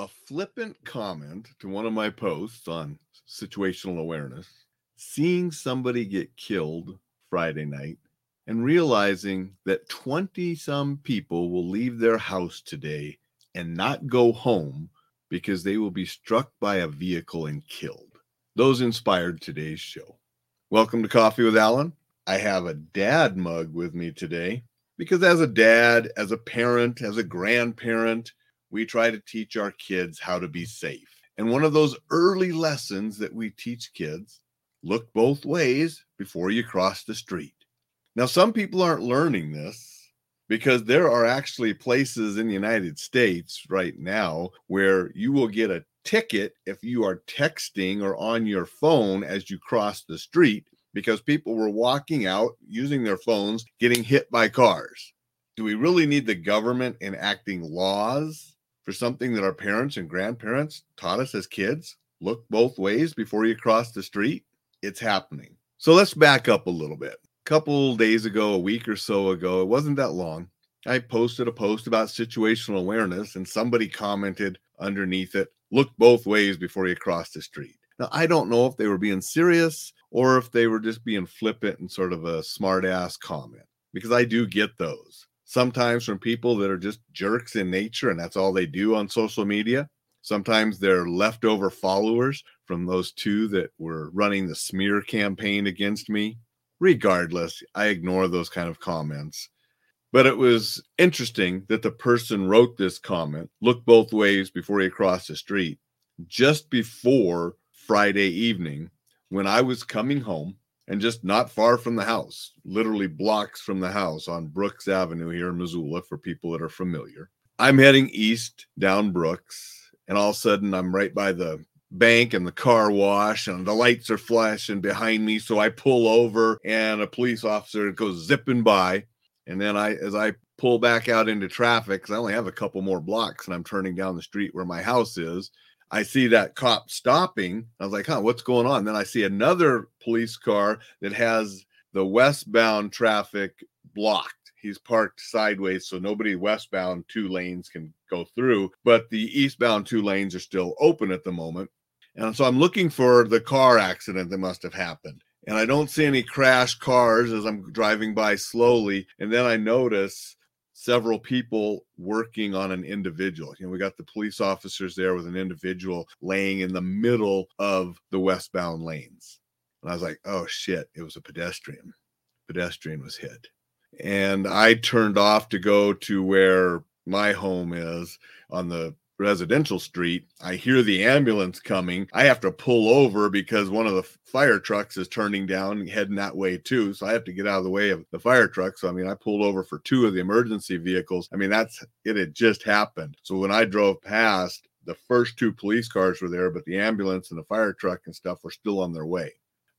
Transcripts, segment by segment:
a flippant comment to one of my posts on situational awareness, seeing somebody get killed Friday night and realizing that 20 some people will leave their house today and not go home because they will be struck by a vehicle and killed. Those inspired today's show. Welcome to Coffee with Alain. I have a dad mug with me today because, as a dad, as a parent, as a grandparent, we try to teach our kids how to be mm. safe. And one of those early lessons that we teach kids look both ways before you cross the street. Now, some people aren't learning this because there are actually places in the United States right now where you will get a ticket if you are texting or on your phone as you cross the street because people were walking out using their phones, getting hit by cars. Do we really need the government enacting laws for something that our parents and grandparents taught us as kids? Look both ways before you cross the street. It's happening. So let's back up a little bit. A couple days ago, a week or so ago, it wasn't that long. I posted a post about situational awareness, and somebody commented underneath it, look both ways before you cross the street. Now, I don't know if they were being serious or if they were just being flippant and sort of a smart ass comment, because I do get those sometimes from people that are just jerks in nature and that's all they do on social media. Sometimes they're leftover followers from those two that were running the smear campaign against me. Regardless, I ignore those kind of comments. But it was interesting that the person wrote this comment look both ways before you cross the street just before Friday evening when I was coming home and just not far from the house, literally blocks from the house on Brooks Avenue here in Missoula for people that are familiar. I'm heading east down Brooks, and all of a sudden I'm right by the bank and the car wash, and the lights are flashing behind me. So I pull over, and a police officer goes zipping by. And then I, as I pull back out into traffic, because I only have a couple more blocks and I'm turning down the street where my house is, I see that cop stopping. I was like, huh, what's going on? Then I see another police car that has the westbound traffic blocked. He's parked sideways, so nobody westbound two lanes can go through, but the eastbound two lanes are still open at the moment. And so I'm looking for the car accident that must have happened. And I don't see any crash cars as I'm driving by slowly. And then I notice several people working on an individual. You know, we got the police officers there with an individual laying in the middle of the westbound lanes. And I was like, oh shit, it was a pedestrian. Pedestrian was hit. And I turned off to go to where my home is on the residential street. I hear the ambulance coming. I have to pull over because one of the fire trucks is turning down, heading that way too. So I have to get out of the way of the fire truck. So, I mean, I pulled over for two of the emergency vehicles. I mean, that's it had just happened. So when I drove past, the first two police cars were there, but the ambulance and the fire truck and stuff were still on their way.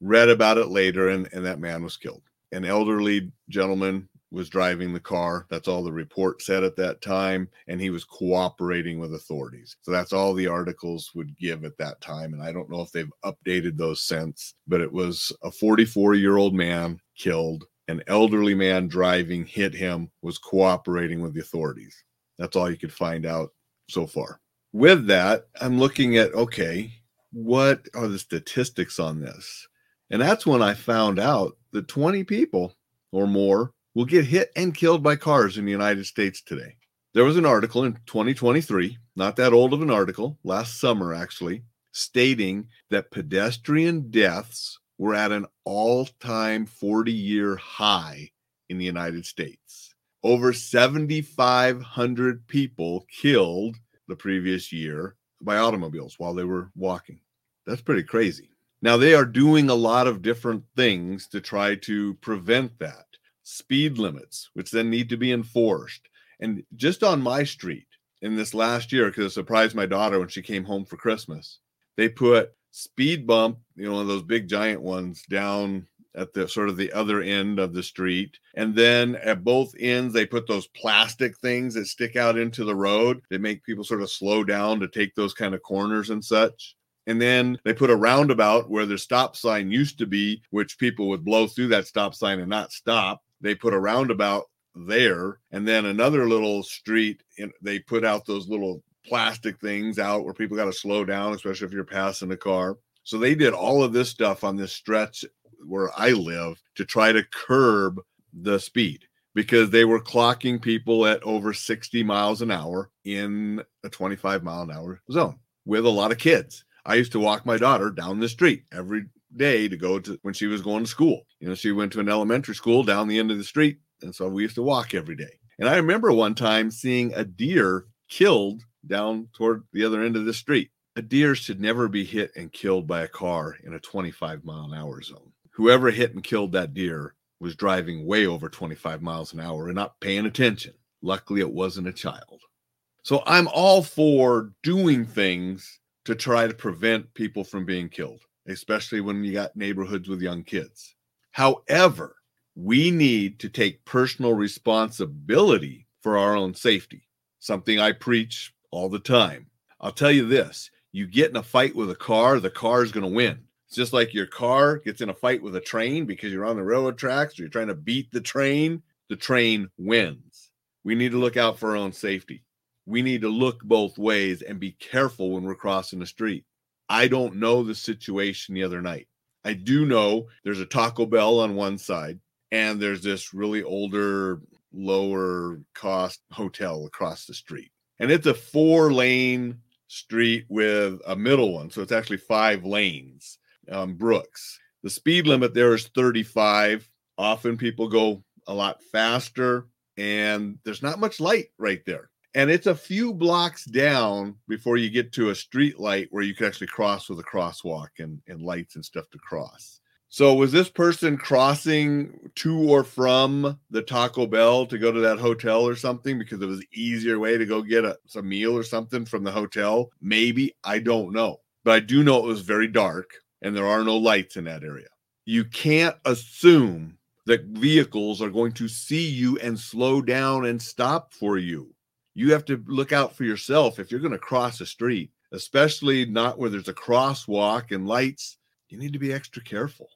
Read about it later, and, and that man was killed. An elderly gentleman was driving the car. That's all the report said at that time. And he was cooperating with authorities. So that's all the articles would give at that time. And I don't know if they've updated those since, but it was a 44 year old man killed. An elderly man driving hit him, was cooperating with the authorities. That's all you could find out so far. With that, I'm looking at okay, what are the statistics on this? And that's when I found out that 20 people or more will get hit and killed by cars in the United States today. There was an article in 2023, not that old of an article, last summer actually, stating that pedestrian deaths were at an all time 40 year high in the United States. Over 7,500 people killed the previous year by automobiles while they were walking. That's pretty crazy. Now, they are doing a lot of different things to try to prevent that speed limits, which then need to be enforced. And just on my street in this last year, because it surprised my daughter when she came home for Christmas, they put speed bump, you know, one of those big giant ones down at the sort of the other end of the street. And then at both ends, they put those plastic things that stick out into the road that make people sort of slow down to take those kind of corners and such. And then they put a roundabout where the stop sign used to be, which people would blow through that stop sign and not stop they put a roundabout there and then another little street and they put out those little plastic things out where people got to slow down, especially if you're passing a car. So they did all of this stuff on this stretch where I live to try to curb the speed because they were clocking people at over 60 miles an hour in a 25 mile an hour zone with a lot of kids. I used to walk my daughter down the street every day to go to when she was going to school. You know, she went to an elementary school down the end of the street. And so we used to walk every day. And I remember one time seeing a deer killed down toward the other end of the street. A deer should never be hit and killed by a car in a 25 mile an hour zone. Whoever hit and killed that deer was driving way over 25 miles an hour and not paying attention. Luckily, it wasn't a child. So I'm all for doing things to try to prevent people from being killed, especially when you got neighborhoods with young kids. However, we need to take personal responsibility for our own safety, something I preach all the time. I'll tell you this you get in a fight with a car, the car is going to win. It's just like your car gets in a fight with a train because you're on the railroad tracks or you're trying to beat the train, the train wins. We need to look out for our own safety. We need to look both ways and be careful when we're crossing the street. I don't know the situation the other night. I do know there's a Taco Bell on one side and there's this really older, lower cost hotel across the street. And it's a four lane street with a middle one. So it's actually five lanes. Um, Brooks. The speed limit there is 35. Often people go a lot faster, and there's not much light right there. And it's a few blocks down before you get to a street light where you can actually cross with a crosswalk and, and lights and stuff to cross. So was this person crossing to or from the Taco Bell to go to that hotel or something because it was easier way to go get a some meal or something from the hotel? Maybe I don't know, but I do know it was very dark and there are no lights in that area. You can't assume that vehicles are going to see you and slow down and stop for you. You have to look out for yourself if you're going to cross a street, especially not where there's a crosswalk and lights. You need to be extra careful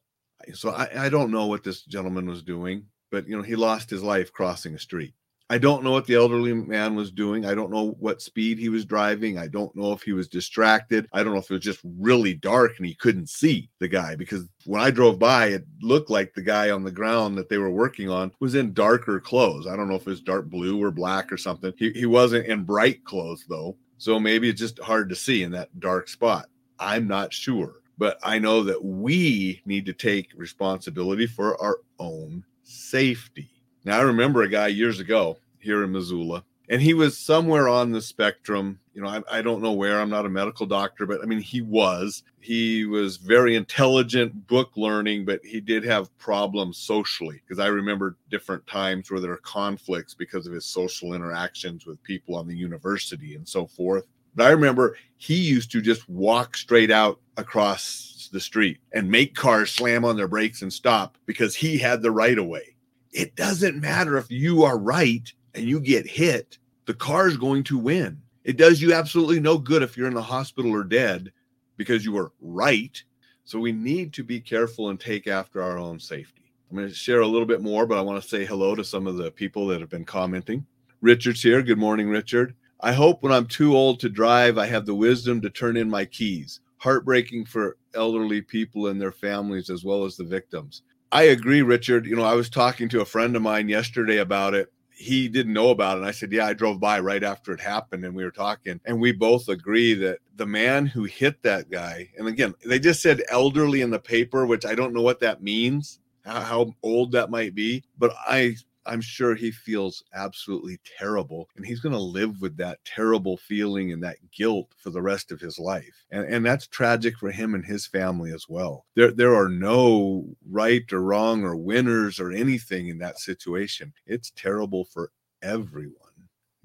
so I, I don't know what this gentleman was doing, but you know, he lost his life crossing a street. I don't know what the elderly man was doing. I don't know what speed he was driving. I don't know if he was distracted. I don't know if it was just really dark and he couldn't see the guy because when I drove by, it looked like the guy on the ground that they were working on was in darker clothes. I don't know if it was dark blue or black or something. He, he wasn't in bright clothes though. So maybe it's just hard to see in that dark spot. I'm not sure but I know that we need to take responsibility for our own safety. Now, I remember a guy years ago here in Missoula, and he was somewhere on the spectrum. You know, I, I, don't know where, I'm not a medical doctor, but I mean, he was. He was very intelligent, book learning, but he did have problems socially because I remember different times where there are conflicts because of his social interactions with people on the university and so forth. But I remember he used to just walk straight out across the street and make cars slam on their brakes and stop because he had the right of way. It doesn't matter if you are right and you get hit, the car is going to win. It does you absolutely no good if you're in the hospital or dead because you were right. So we need to be careful and take after our own safety. I'm going to share a little bit more, but I want to say hello to some of the people that have been commenting. Richard's here. Good morning, Richard. I hope when I'm too old to drive, I have the wisdom to turn in my keys. Heartbreaking for elderly people and their families, as well as the victims. I agree, Richard. You know, I was talking to a friend of mine yesterday about it. He didn't know about it. And I said, Yeah, I drove by right after it happened and we were talking. And we both agree that the man who hit that guy, and again, they just said elderly in the paper, which I don't know what that means, how, how old that might be. But I I'm sure he feels absolutely terrible and he's going to live with that terrible feeling and that guilt for the rest of his life. And, and that's tragic for him and his family as well. There, there are no right or wrong or winners or anything in that situation. It's terrible for everyone.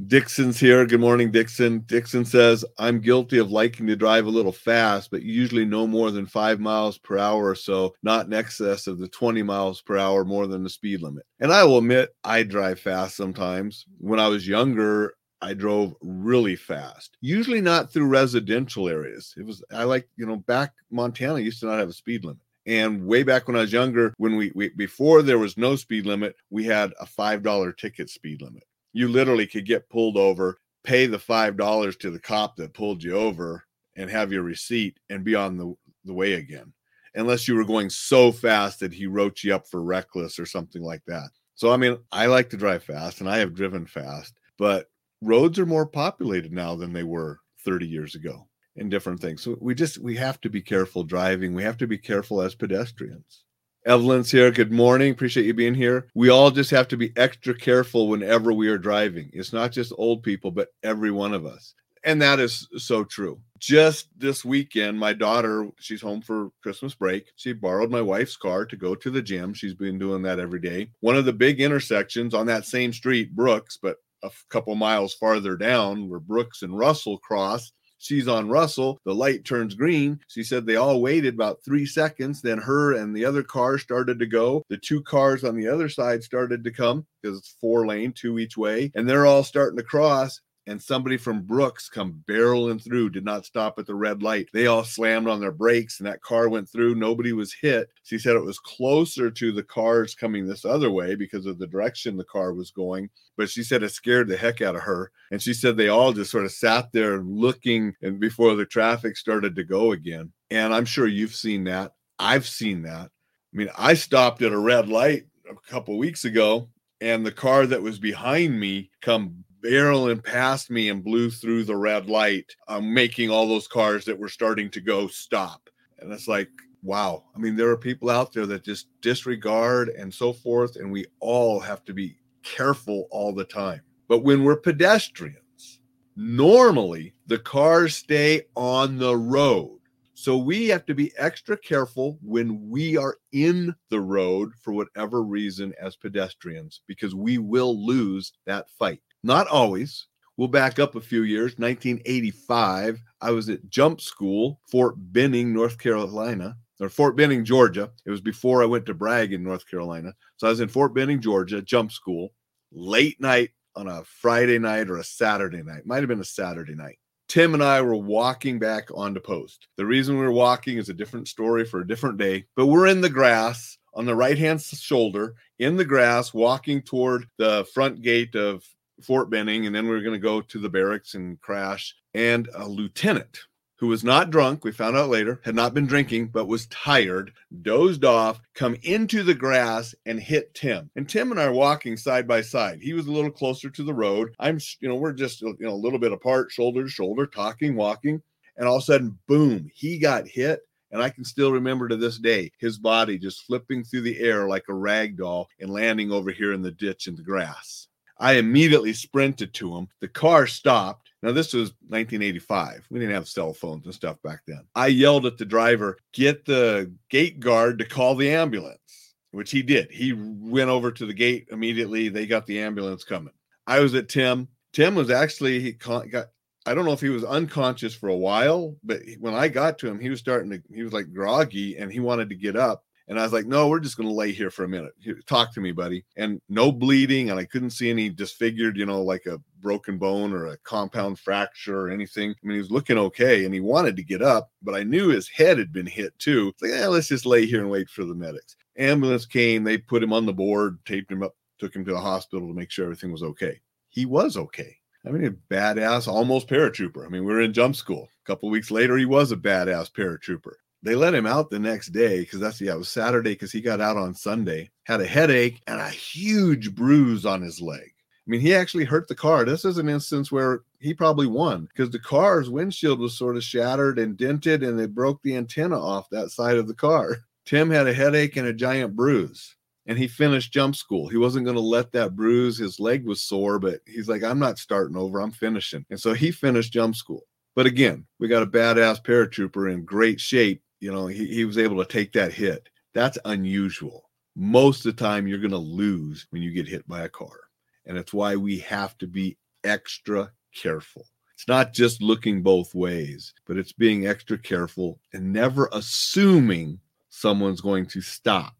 Dixon's here. Good morning, Dixon. Dixon says, I'm guilty of liking to drive a little fast, but usually no more than five miles per hour or so, not in excess of the 20 miles per hour more than the speed limit. And I will admit, I drive fast sometimes. When I was younger, I drove really fast, usually not through residential areas. It was, I like, you know, back Montana used to not have a speed limit. And way back when I was younger, when we, we before there was no speed limit, we had a $5 ticket speed limit you literally could get pulled over, pay the five dollars to the cop that pulled you over and have your receipt and be on the, the way again unless you were going so fast that he wrote you up for reckless or something like that. So i mean i like to drive fast and i have driven fast but roads are more populated now than they were 30 years ago and different things. So we just we have to be careful driving. We have to be careful as pedestrians Evelyn's here. Good morning. Appreciate you being here. We all just have to be extra careful whenever we are driving. It's not just old people, but every one of us. And that is so true. Just this weekend, my daughter, she's home for Christmas break. She borrowed my wife's car to go to the gym. She's been doing that every day. One of the big intersections on that same street, Brooks, but a couple miles farther down where Brooks and Russell cross, She's on Russell. The light turns green. She said they all waited about three seconds. Then her and the other car started to go. The two cars on the other side started to come because it's four lane, two each way. And they're all starting to cross and somebody from Brooks come barreling through, did not stop at the red light. They all slammed on their brakes and that car went through. Nobody was hit. She said it was closer to the cars coming this other way because of the direction the car was going. But she said it scared the heck out of her. And she said they all just sort of sat there looking and before the traffic started to go again. And I'm sure you've seen that. I've seen that. I mean, I stopped at a red light a couple weeks ago and the car that was behind me come barreling past me and blew through the red light, um, making all those cars that were starting to go stop. And it's like, wow. I mean, there are people out there that just disregard and so forth, and we all have to be careful all the time. But when we're pedestrians, normally the cars stay on the road. So we have to be extra careful when we are in the road for whatever reason as pedestrians, because we will lose that fight. Not always. We'll back up a few years. 1985, I was at jump school, Fort Benning, North Carolina, or Fort Benning, Georgia. It was before I went to Bragg in North Carolina. So I was in Fort Benning, Georgia, jump school, late night on a Friday night or a Saturday night. Might have been a Saturday night. Tim and I were walking back onto post. The reason we were walking is a different story for a different day, but we're in the grass on the right hand shoulder in the grass, walking toward the front gate of Fort Benning, and then we were going to go to the barracks and crash. And a lieutenant who was not drunk, we found out later, had not been drinking, but was tired, dozed off, come into the grass and hit Tim. And Tim and I are walking side by side. He was a little closer to the road. I'm, you know, we're just, you know, a little bit apart, shoulder to shoulder, talking, walking. And all of a sudden, boom, he got hit. And I can still remember to this day his body just flipping through the air like a rag doll and landing over here in the ditch in the grass. I immediately sprinted to him. The car stopped. Now, this was 1985. We didn't have cell phones and stuff back then. I yelled at the driver, get the gate guard to call the ambulance, which he did. He went over to the gate immediately. They got the ambulance coming. I was at Tim. Tim was actually, he got, I don't know if he was unconscious for a while, but when I got to him, he was starting to, he was like groggy and he wanted to get up. And I was like, no, we're just going to lay here for a minute. Here, talk to me, buddy. And no bleeding. And I couldn't see any disfigured, you know, like a broken bone or a compound fracture or anything. I mean, he was looking okay and he wanted to get up, but I knew his head had been hit too. It's like, yeah, let's just lay here and wait for the medics. Ambulance came. They put him on the board, taped him up, took him to the hospital to make sure everything was okay. He was okay. I mean, a badass, almost paratrooper. I mean, we were in jump school. A couple weeks later, he was a badass paratrooper. They let him out the next day because that's yeah, it was Saturday because he got out on Sunday, had a headache and a huge bruise on his leg. I mean, he actually hurt the car. This is an instance where he probably won because the car's windshield was sort of shattered and dented, and they broke the antenna off that side of the car. Tim had a headache and a giant bruise, and he finished jump school. He wasn't going to let that bruise. His leg was sore, but he's like, I'm not starting over. I'm finishing. And so he finished jump school. But again, we got a badass paratrooper in great shape you know, he, he was able to take that hit. That's unusual. Most of the time, you're going to lose when you get hit by a car. And it's why we have to be extra careful. It's not just looking both ways, but it's being extra careful and never assuming someone's going to stop.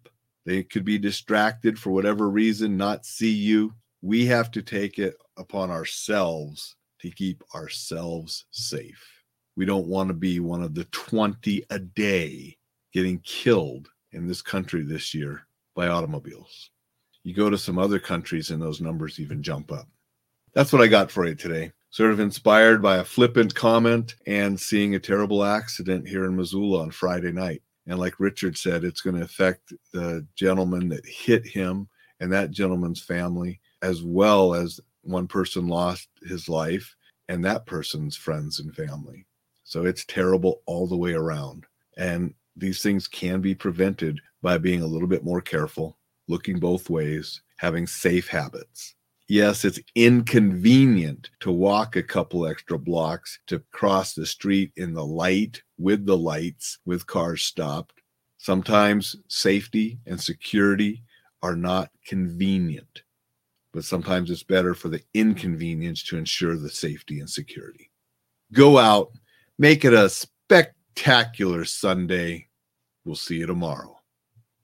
They could be distracted for whatever reason, not see you. We have to take it upon ourselves to keep ourselves safe. We don't want to be one of the 20 a day getting killed in this country this year by automobiles. You go to some other countries and those numbers even jump up. That's what I got for you today. sort of inspired by a flippant comment and seeing a terrible accident here in Missoula on Friday night. And like Richard said, it's going to affect the gentleman that hit him and that gentleman's family, as well as one person lost his life and that person's friends and family. So it's terrible all the way around. And these things can be prevented by being a little bit more careful, looking both ways, having safe habits. Yes, it's inconvenient to walk a couple extra blocks to cross the street in the light with the lights with cars stopped. Sometimes safety and security are not convenient, but sometimes it's better for the inconvenience to ensure the safety and security. Go out, make it a spectacular Sunday. We'll see you tomorrow.